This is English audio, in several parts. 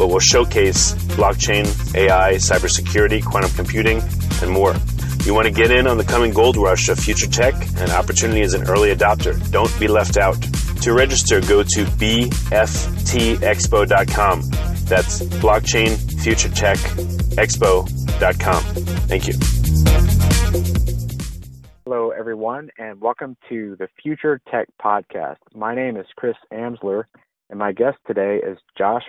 but will showcase blockchain, AI, cybersecurity, quantum computing, and more. You want to get in on the coming gold rush of future tech and opportunity as an early adopter. Don't be left out. To register, go to bftexpo.com. That's blockchain future tech expo.com. Thank you. Hello, everyone, and welcome to the Future Tech Podcast. My name is Chris Amsler, and my guest today is Josh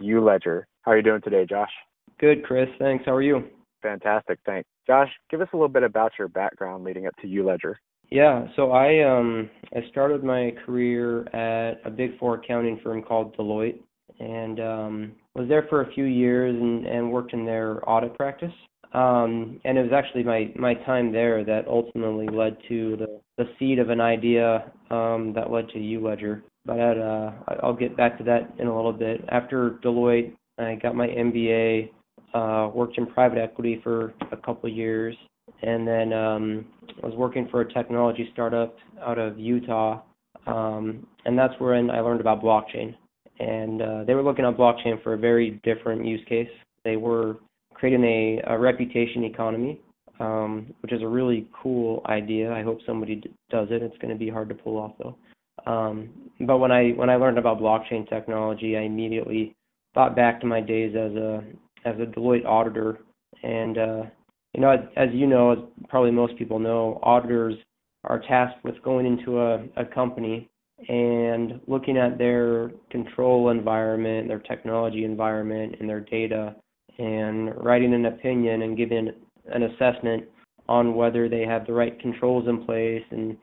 McIver ULedger. How are you doing today, Josh? Good, Chris. Thanks. How are you? Fantastic. Thanks. Josh, give us a little bit about your background leading up to ULedger. Yeah, so I um I started my career at a big four accounting firm called Deloitte and um was there for a few years and, and worked in their audit practice. Um and it was actually my my time there that ultimately led to the the seed of an idea um that led to ULedger but uh, I'll get back to that in a little bit. After Deloitte, I got my MBA, uh, worked in private equity for a couple of years, and then um, I was working for a technology startup out of Utah, um, and that's when I learned about blockchain. And uh, they were looking at blockchain for a very different use case. They were creating a, a reputation economy, um, which is a really cool idea. I hope somebody d- does it. It's going to be hard to pull off though. Um, but when I when I learned about blockchain technology, I immediately thought back to my days as a as a Deloitte auditor, and uh, you know, as, as you know, as probably most people know, auditors are tasked with going into a, a company and looking at their control environment, their technology environment, and their data, and writing an opinion and giving an assessment on whether they have the right controls in place and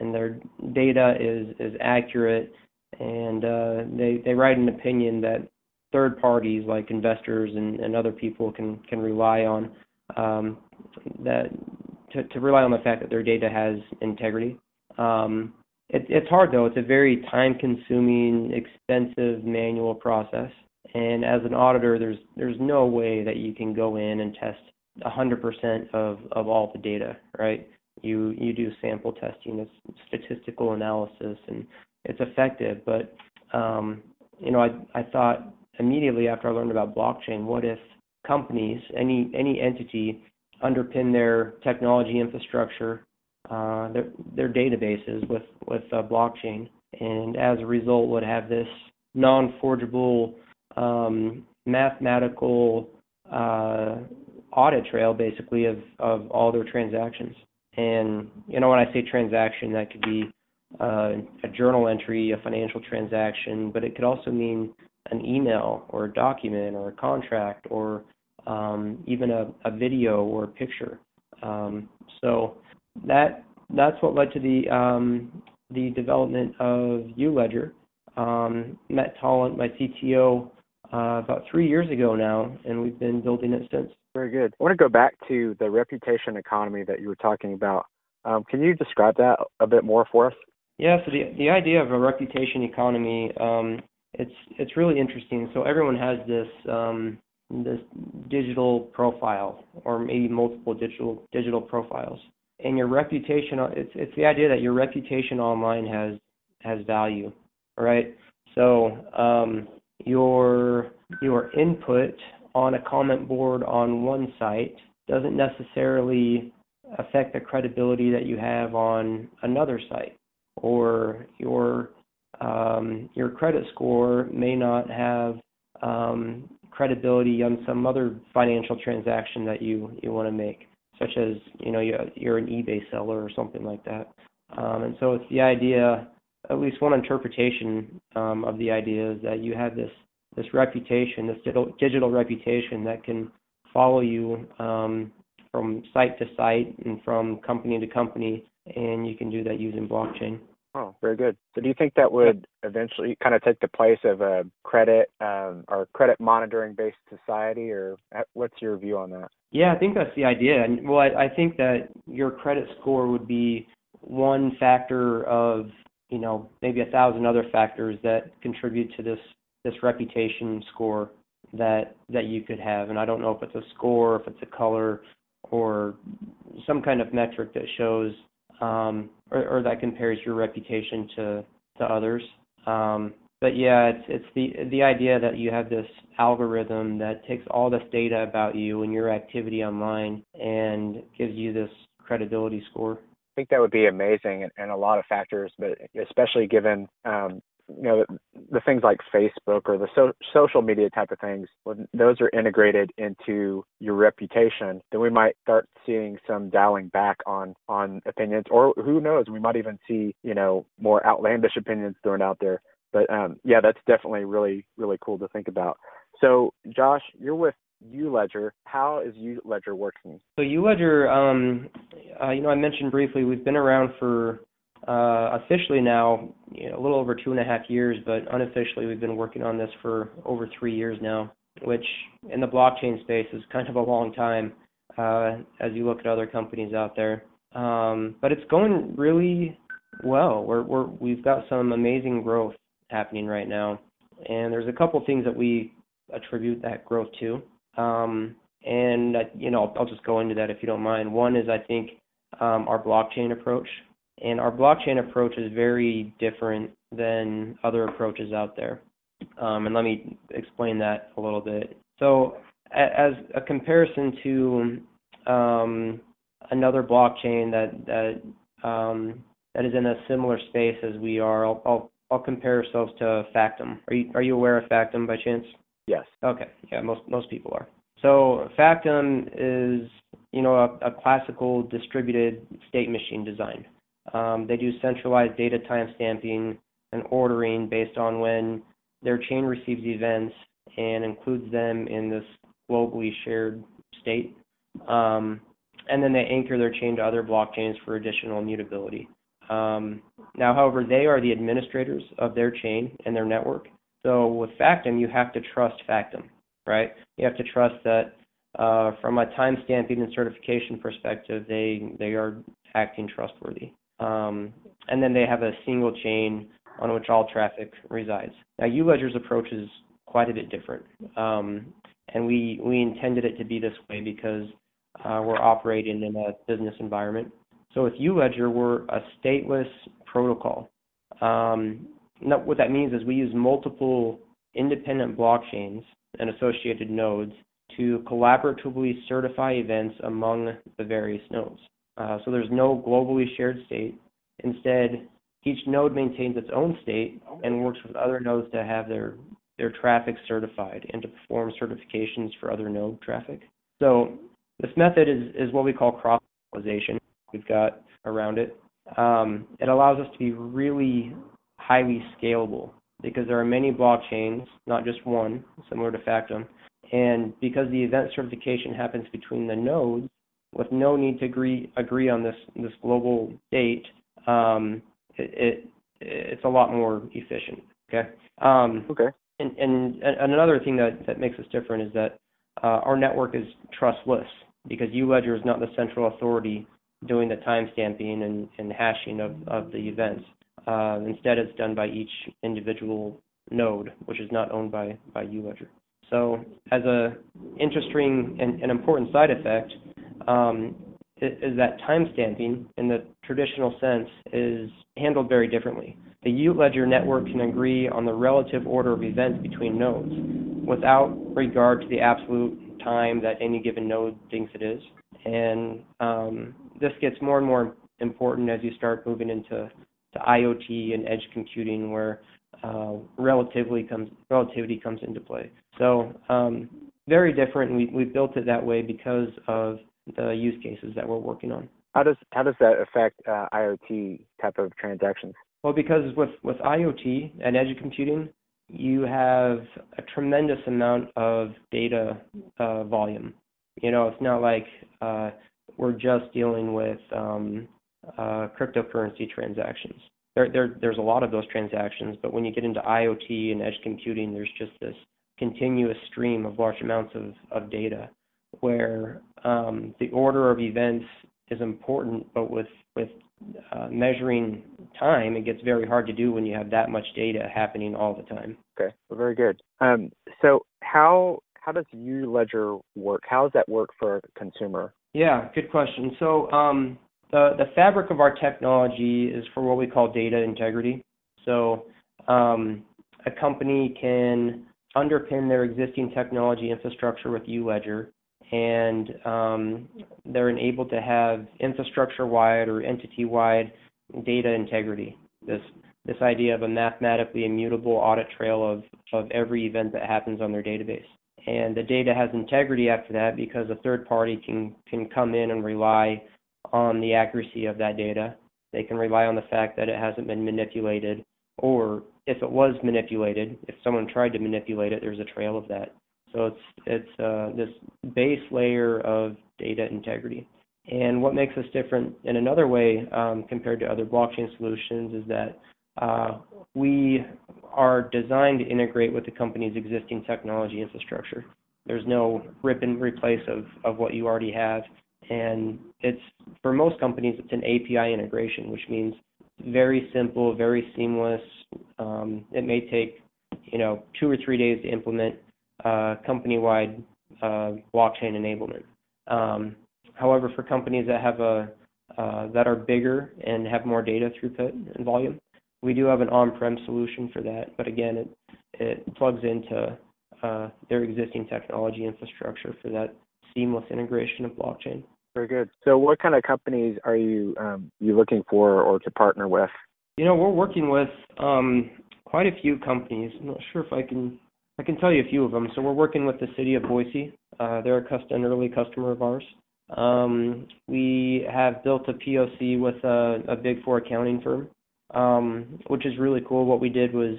and their data is is accurate, and uh, they they write an opinion that third parties like investors and, and other people can can rely on um, that to, to rely on the fact that their data has integrity. Um, it, it's hard though. It's a very time-consuming, expensive manual process. And as an auditor, there's there's no way that you can go in and test 100% of of all the data, right? You you do sample testing, it's statistical analysis, and it's effective. But um, you know, I I thought immediately after I learned about blockchain, what if companies, any any entity, underpin their technology infrastructure, uh, their their databases with with uh, blockchain, and as a result would have this non-forgeable um, mathematical uh, audit trail, basically of of all their transactions. And you know, when I say transaction, that could be uh, a journal entry, a financial transaction, but it could also mean an email or a document or a contract or um, even a, a video or a picture. Um, so that that's what led to the um, the development of ULedger. Um, met Tollant, my CTO, uh, about three years ago now, and we've been building it since. Very good. I want to go back to the reputation economy that you were talking about. Um, can you describe that a bit more for us? Yeah. So the the idea of a reputation economy, um, it's it's really interesting. So everyone has this um, this digital profile, or maybe multiple digital digital profiles, and your reputation. It's it's the idea that your reputation online has has value, right? So um, your your input on a comment board on one site doesn't necessarily affect the credibility that you have on another site, or your um, your credit score may not have um, credibility on some other financial transaction that you you want to make, such as you know you're an eBay seller or something like that. Um, and so it's the idea, at least one interpretation um, of the idea is that you have this this reputation, this digital, digital reputation that can follow you um, from site to site and from company to company, and you can do that using blockchain. Oh, very good. So, do you think that would eventually kind of take the place of a credit um, or credit monitoring based society, or what's your view on that? Yeah, I think that's the idea. And well, I, I think that your credit score would be one factor of you know maybe a thousand other factors that contribute to this this reputation score that that you could have. And I don't know if it's a score, if it's a color, or some kind of metric that shows um, or, or that compares your reputation to to others. Um, but yeah, it's it's the the idea that you have this algorithm that takes all this data about you and your activity online and gives you this credibility score. I think that would be amazing and, a lot of factors, but especially given um, you know the, things like Facebook or the so, social media type of things, when those are integrated into your reputation, then we might start seeing some dialing back on on opinions, or who knows, we might even see you know more outlandish opinions thrown out there. But um, yeah, that's definitely really really cool to think about. So Josh, you're with ULedger. How is ULedger working? So ULedger, um, uh, you know, I mentioned briefly, we've been around for uh, officially now, you know, a little over two and a half years, but unofficially we've been working on this for over three years now, which in the blockchain space is kind of a long time uh, as you look at other companies out there. Um, but it's going really well. We're, we're, we've got some amazing growth happening right now, and there's a couple things that we attribute that growth to. Um, and you know, I'll, I'll just go into that if you don't mind. One is I think um, our blockchain approach. And our blockchain approach is very different than other approaches out there. Um, and let me explain that a little bit. So, as a comparison to um, another blockchain that that um, that is in a similar space as we are, I'll, I'll, I'll compare ourselves to Factom. Are you are you aware of Factom by chance? Yes. Okay. Yeah, most most people are. So Factom is you know a, a classical distributed state machine design. Um, they do centralized data timestamping and ordering based on when their chain receives events and includes them in this globally shared state. Um, and then they anchor their chain to other blockchains for additional immutability. Um, now, however, they are the administrators of their chain and their network. So with Factom, you have to trust Factom, right? You have to trust that uh, from a timestamping and certification perspective, they they are acting trustworthy. Um, and then they have a single chain on which all traffic resides. Now, ULedger's approach is quite a bit different, um, and we we intended it to be this way because uh, we're operating in a business environment. So with ULedger, we're a stateless protocol. Um, what that means is we use multiple independent blockchains and associated nodes to collaboratively certify events among the various nodes. Uh, so there's no globally shared state. Instead, each node maintains its own state and works with other nodes to have their their traffic certified and to perform certifications for other node traffic. So this method is, is what we call cross-localization. We've got around it. Um, it allows us to be really highly scalable because there are many blockchains, not just one, similar to Factom. And because the event certification happens between the nodes, with no need to agree agree on this this global date, um, it, it it's a lot more efficient. Okay. Um, okay. And, and another thing that that makes us different is that uh, our network is trustless because ULedger is not the central authority doing the timestamping and, and hashing of, of the events. Uh, instead, it's done by each individual node, which is not owned by, by ULedger. So, as a interesting and, and important side effect, um, is that timestamping in the traditional sense is handled very differently. The ULedger network can agree on the relative order of events between nodes without regard to the absolute time that any given node thinks it is. And um, this gets more and more important as you start moving into to IoT and edge computing, where uh, relatively comes relativity comes into play. So um, very different. We we built it that way because of the use cases that we're working on. How does how does that affect uh, IoT type of transactions? Well, because with with IoT and edge computing, you have a tremendous amount of data uh, volume. You know, it's not like uh, we're just dealing with um, uh, cryptocurrency transactions. There, there, there's a lot of those transactions, but when you get into IoT and edge computing, there's just this continuous stream of large amounts of, of data where um, the order of events is important, but with, with uh, measuring time, it gets very hard to do when you have that much data happening all the time. Okay, well, very good. Um, so how how does ULedger work? How does that work for a consumer? Yeah, good question. So um, the the fabric of our technology is for what we call data integrity. So um, a company can underpin their existing technology infrastructure with ULedger, and um, they're enabled to have infrastructure-wide or entity-wide data integrity. This this idea of a mathematically immutable audit trail of, of every event that happens on their database. And the data has integrity after that because a third party can, can come in and rely on the accuracy of that data. They can rely on the fact that it hasn't been manipulated, or if it was manipulated, if someone tried to manipulate it, there's a trail of that. So it's it's uh, this base layer of data integrity. And what makes us different in another way um, compared to other blockchain solutions is that uh, we are designed to integrate with the company's existing technology infrastructure. There's no rip and replace of, of what you already have. And it's for most companies, it's an API integration, which means very simple, very seamless. Um, it may take you know two or three days to implement uh, company-wide uh, blockchain enablement. Um, however, for companies that have a uh, that are bigger and have more data throughput and volume, we do have an on-prem solution for that. But again, it it plugs into uh, their existing technology infrastructure for that seamless integration of blockchain. Very good. So, what kind of companies are you um, you looking for or to partner with? You know, we're working with um, quite a few companies. I'm not sure if I can I can tell you a few of them. So we're working with the city of Boise. Uh, they're a custom, an early customer of ours. Um, we have built a POC with a, a big four accounting firm, um, which is really cool. What we did was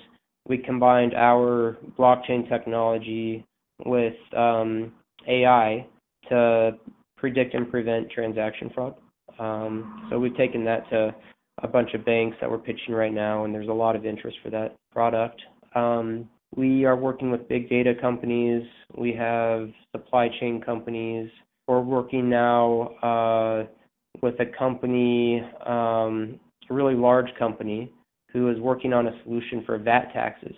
we combined our blockchain technology with um, AI to predict and prevent transaction fraud. Um, so we've taken that to a bunch of banks that we're pitching right now, and there's a lot of interest for that product. Um, we are working with big data companies. We have supply chain companies. We're working now uh, with a company, um, a really large company, who is working on a solution for VAT taxes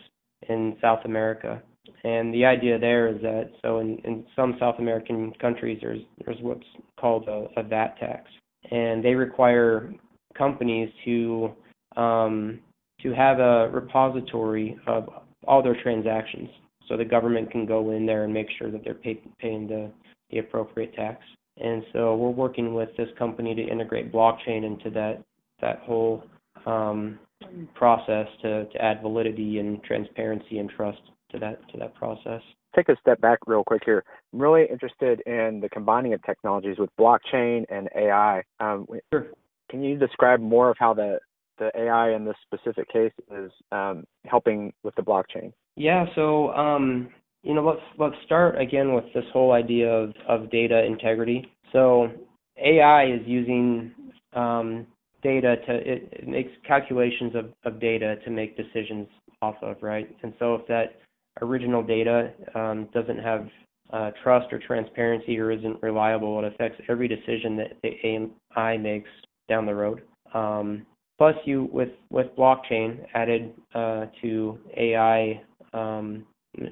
in South America. And the idea there is that so in, in some South American countries there's there's what's called a, a VAT tax, and they require companies to um, to have a repository of all their transactions. So the government can go in there and make sure that they're pay, paying the, the appropriate tax. And so we're working with this company to integrate blockchain into that that whole um, process to, to add validity and transparency and trust to that to that process. Take a step back real quick here. I'm really interested in the combining of technologies with blockchain and AI. Um, sure. Can you describe more of how the the AI in this specific case is um, helping with the blockchain? Yeah, so um, you know, let's let's start again with this whole idea of, of data integrity. So AI is using um, data to it, it, makes calculations of, of data to make decisions off of, right? And so if that original data um, doesn't have uh, trust or transparency or isn't reliable, it affects every decision that the AI makes down the road. Um, plus, you with with blockchain added uh, to AI um,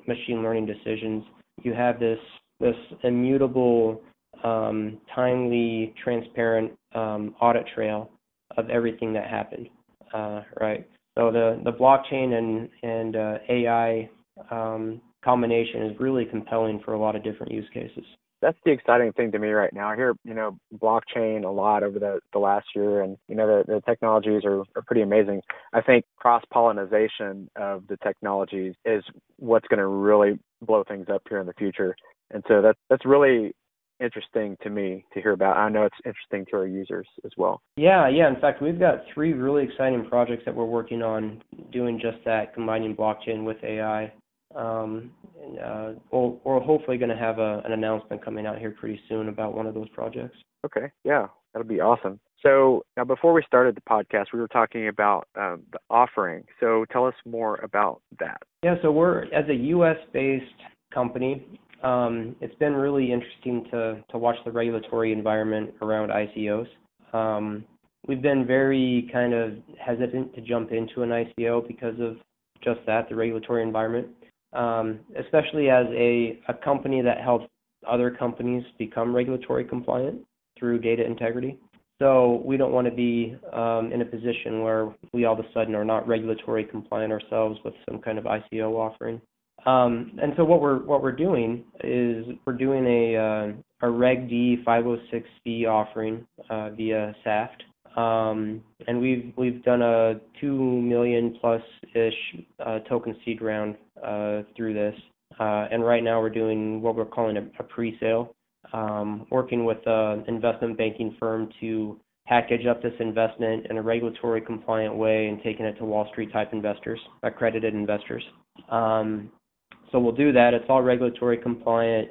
machine learning decisions, you have this this immutable, um, timely, transparent um, audit trail of everything that happened, uh, right? So the the blockchain and and uh, AI um, combination is really compelling for a lot of different use cases. That's the exciting thing to me right now. I hear, you know, blockchain a lot over the, the last year and, you know, the, the technologies are, are pretty amazing. I think cross pollination of the technologies is what's going to really blow things up here in the future. And so that's that's really interesting to me to hear about. I know it's interesting to our users as well. Yeah, yeah. In fact, we've got three really exciting projects that we're working on doing just that, combining blockchain with AI. Um, and, uh, we're, we're hopefully going to have a, an announcement coming out here pretty soon about one of those projects. Okay, yeah, that'll be awesome. So now, before we started the podcast, we were talking about um, the offering. So tell us more about that. Yeah, so we're as a U.S.-based company. Um, it's been really interesting to to watch the regulatory environment around ICOs. Um, we've been very kind of hesitant to jump into an ICO because of just that, the regulatory environment um, especially as a, a company that helps other companies become regulatory compliant through data integrity. So we don't want to be um, in a position where we all of a sudden are not regulatory compliant ourselves with some kind of ICO offering. Um, and so what we're what we're doing is we're doing a uh, a Reg D 506B offering uh, via SAFT, um, and we've we've done a two million plus ish uh, token seed round uh, through this, uh, and right now we're doing what we're calling a, a pre-sale, um, working with an investment banking firm to package up this investment in a regulatory compliant way and taking it to Wall Street type investors, accredited investors. Um, so we'll do that. It's all regulatory compliant,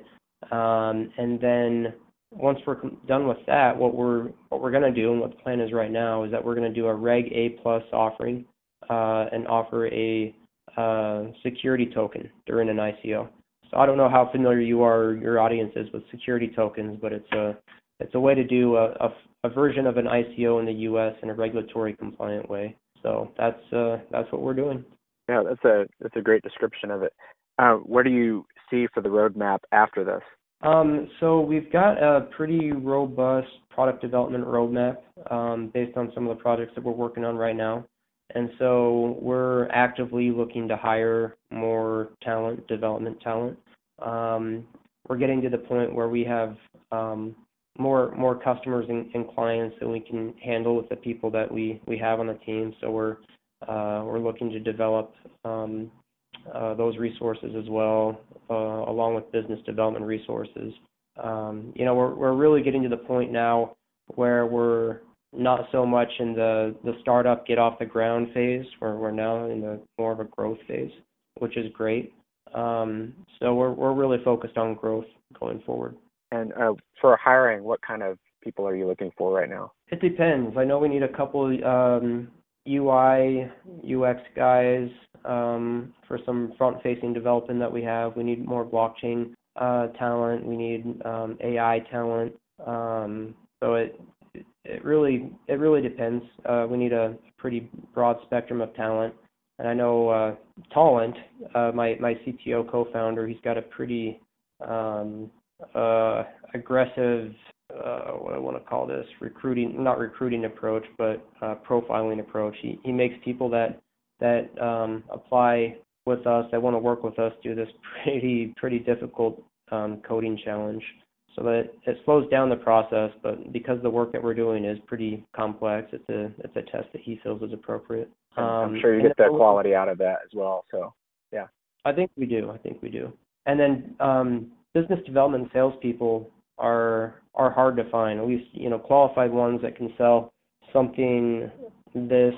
um, and then once we're done with that, what we're what we're going to do and what the plan is right now is that we're going to do a Reg A plus offering uh, and offer a uh, security token during an ICO. So I don't know how familiar you are, your audience is with security tokens, but it's a it's a way to do a, a, a version of an ICO in the U.S. in a regulatory compliant way. So that's uh, that's what we're doing. Yeah, that's a that's a great description of it. Uh, where do you see for the roadmap after this? Um, so we've got a pretty robust product development roadmap um, based on some of the projects that we're working on right now. And so we're actively looking to hire more talent, development talent. Um, we're getting to the point where we have um, more more customers and, and, clients than we can handle with the people that we, we have on the team. So we're uh, we're looking to develop um, uh, those resources as well, uh, along with business development resources. Um, you know, we're we're really getting to the point now where we're not so much in the the startup get off the ground phase, where we're now in the more of a growth phase, which is great. Um, so we're we're really focused on growth going forward. And uh, for hiring, what kind of people are you looking for right now? It depends. I know we need a couple um, UI UX guys um, for some front-facing development that we have. We need more blockchain uh, talent. We need um, AI talent. Um, so it it really it really depends. Uh, we need a pretty broad spectrum of talent. And I know uh, Talent, uh, my my CTO co-founder, he's got a pretty um, uh, aggressive uh, what I want to call this recruiting, not recruiting approach, but uh, profiling approach. He he makes people that that um, apply with us, that want to work with us, do this pretty pretty difficult um, coding challenge. So that it slows down the process, but because the work that we're doing is pretty complex, it's a it's a test that he feels is appropriate. Um, I'm sure you get the quality out of that as well. So yeah, I think we do. I think we do. And then um, business development salespeople are are hard to find. At least you know qualified ones that can sell something this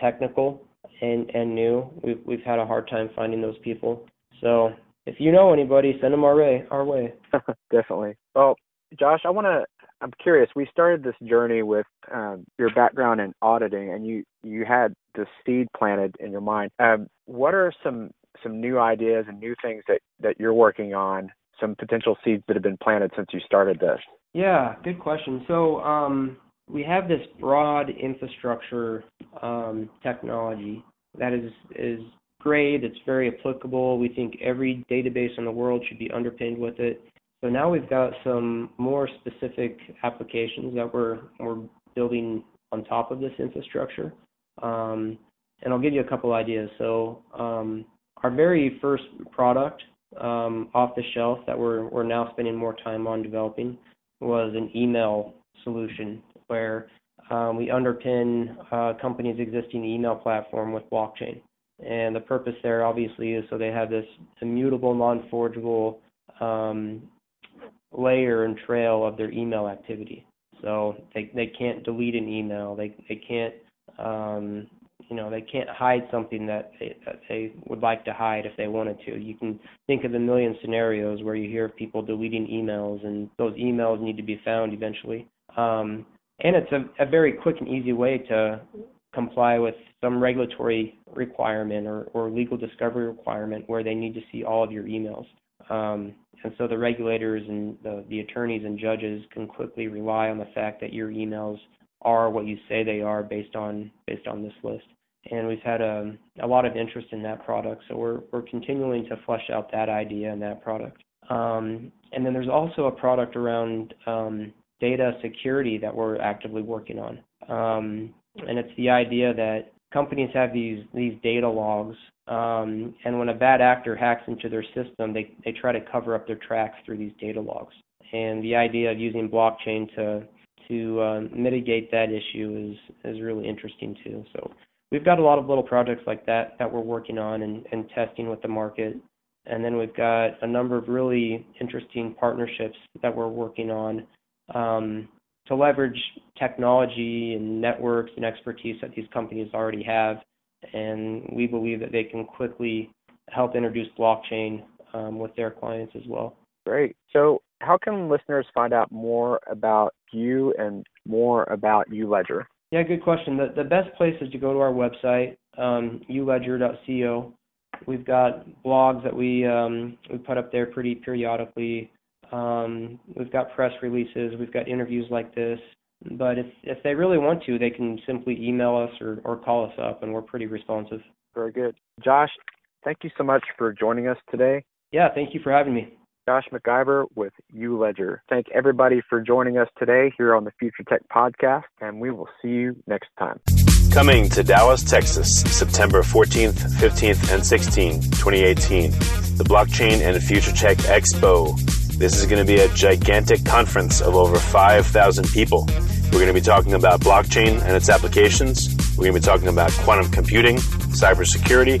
technical and and new. We've we've had a hard time finding those people. So if you know anybody, send them our way. Our way. Definitely. Well, Josh, I want to. I'm curious. We started this journey with um, your background in auditing, and you you had the seed planted in your mind. Um, what are some some new ideas and new things that that you're working on? Some potential seeds that have been planted since you started this. Yeah, good question. So um, we have this broad infrastructure um, technology that is is great. It's very applicable. We think every database in the world should be underpinned with it. So now we've got some more specific applications that we're we're building on top of this infrastructure. Um, and I'll give you a couple ideas. So um, our very first product um, off the shelf that we're we're now spending more time on developing was an email solution where um, we underpin uh, company's existing email platform with blockchain. And the purpose there obviously is so they have this immutable, non-forgeable um, layer and trail of their email activity. So they they can't delete an email. They they can't um, you know they can't hide something that they, that they would like to hide if they wanted to. You can think of a million scenarios where you hear of people deleting emails, and those emails need to be found eventually. Um, and it's a, a very quick and easy way to comply with some regulatory requirement or, or legal discovery requirement where they need to see all of your emails. Um, and so the regulators and the, the attorneys and judges can quickly rely on the fact that your emails are what you say they are based on based on this list. And we've had a, a lot of interest in that product, so we're we're continuing to flesh out that idea and that product. Um, and then there's also a product around um, data security that we're actively working on. Um, and it's the idea that companies have these these data logs, um, and when a bad actor hacks into their system, they they try to cover up their tracks through these data logs. And the idea of using blockchain to to uh, mitigate that issue is is really interesting too. So we've got a lot of little projects like that that we're working on and, and testing with the market. And then we've got a number of really interesting partnerships that we're working on um, to leverage technology and networks and expertise that these companies already have. And we believe that they can quickly help introduce blockchain um, with their clients as well. Great. So, how can listeners find out more about you and more about ULedger? Yeah, good question. The, the best place is to go to our website, um, uledger.co. We've got blogs that we um, we put up there pretty periodically. Um, we've got press releases, we've got interviews like this. But if if they really want to, they can simply email us or, or call us up, and we're pretty responsive. Very good. Josh, thank you so much for joining us today. Yeah, thank you for having me. Josh McIver with ULedger. Thank everybody for joining us today here on the Future Tech Podcast, and we will see you next time. Coming to Dallas, Texas, September 14th, 15th, and 16th, 2018, the Blockchain and Future Tech Expo this is going to be a gigantic conference of over 5,000 people. We're going to be talking about blockchain and its applications. We're going to be talking about quantum computing, cybersecurity,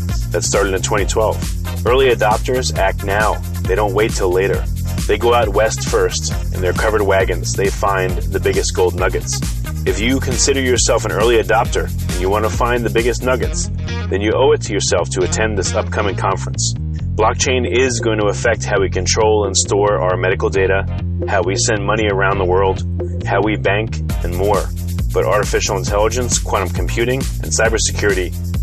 that started in 2012. Early adopters act now, they don't wait till later. They go out west first, in their covered wagons, they find the biggest gold nuggets. If you consider yourself an early adopter and you want to find the biggest nuggets, then you owe it to yourself to attend this upcoming conference. Blockchain is going to affect how we control and store our medical data, how we send money around the world, how we bank, and more. But artificial intelligence, quantum computing, and cybersecurity